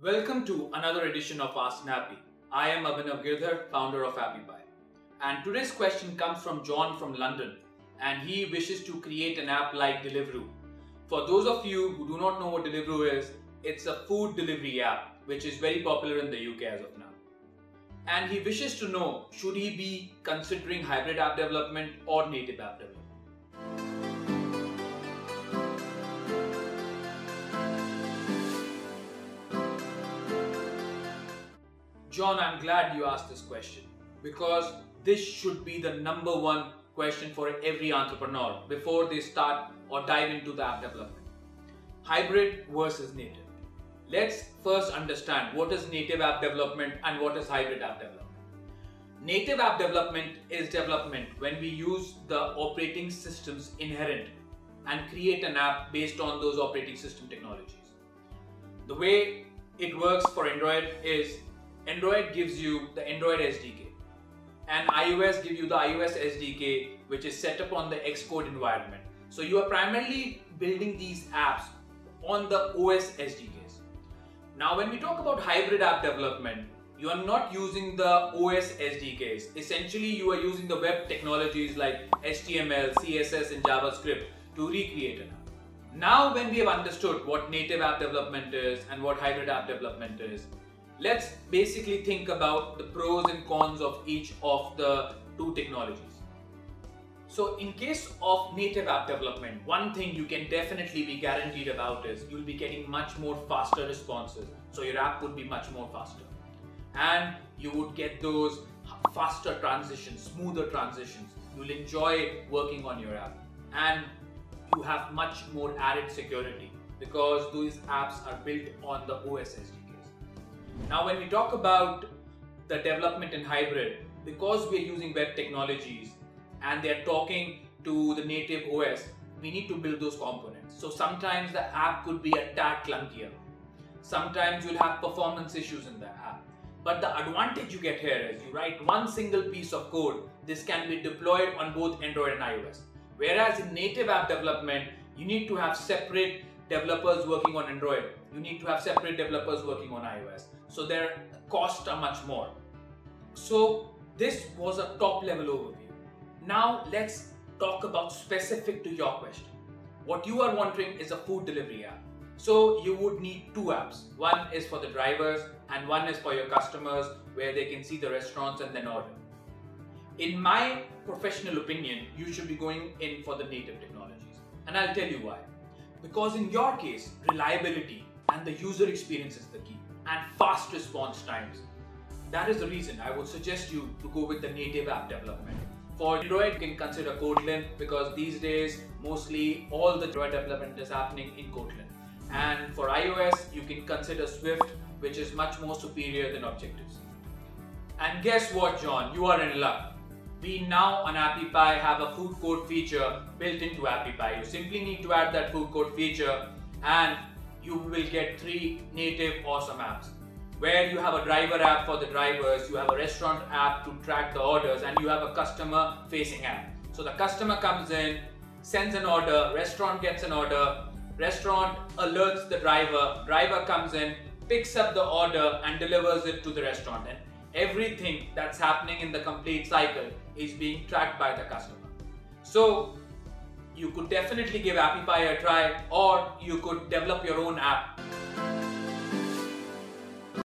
Welcome to another edition of Ask Appy. I am Abhinav Girdhar, founder of AppyPie. And today's question comes from John from London, and he wishes to create an app like Deliveroo. For those of you who do not know what Deliveroo is, it's a food delivery app which is very popular in the UK as of now. And he wishes to know should he be considering hybrid app development or native app development? John, I'm glad you asked this question because this should be the number one question for every entrepreneur before they start or dive into the app development. Hybrid versus native. Let's first understand what is native app development and what is hybrid app development. Native app development is development when we use the operating systems inherent and create an app based on those operating system technologies. The way it works for Android is Android gives you the Android SDK and iOS give you the iOS SDK which is set up on the Xcode environment. So you are primarily building these apps on the OS SDKs. Now when we talk about hybrid app development, you are not using the OS SDKs. Essentially you are using the web technologies like HTML, CSS and JavaScript to recreate an app. Now when we have understood what native app development is and what hybrid app development is, let's basically think about the pros and cons of each of the two technologies. So in case of native app development, one thing you can definitely be guaranteed about is you'll be getting much more faster responses. So your app would be much more faster. And you would get those faster transitions, smoother transitions. You'll enjoy working on your app. And you have much more added security because those apps are built on the OS. Now, when we talk about the development in hybrid, because we're using web technologies and they're talking to the native OS, we need to build those components. So sometimes the app could be a tad clunkier. Sometimes you'll have performance issues in the app. But the advantage you get here is you write one single piece of code, this can be deployed on both Android and iOS. Whereas in native app development, you need to have separate developers working on Android. You need to have separate developers working on iOS. So their costs are much more. So this was a top level overview. Now let's talk about specific to your question. What you are wondering is a food delivery app. So you would need two apps. One is for the drivers and one is for your customers where they can see the restaurants and then order. In my professional opinion, you should be going in for the native technologies. And I'll tell you why. Because in your case, reliability and the user experience is the key and fast response times. That is the reason I would suggest you to go with the native app development. For Android, you can consider Kotlin because these days mostly all the Android development is happening in Kotlin. And for iOS, you can consider Swift, which is much more superior than Objective-C. And guess what, John? You are in luck. We now on AppyPie have a food court feature built into AppyPie. You simply need to add that food court feature and you will get three native awesome apps where you have a driver app for the drivers, you have a restaurant app to track the orders, and you have a customer facing app. So the customer comes in, sends an order, restaurant gets an order, restaurant alerts the driver, driver comes in, picks up the order, and delivers it to the restaurant. And everything that's happening in the complete cycle is being tracked by the customer. So you could definitely give AppyPie a try or you could develop your own app.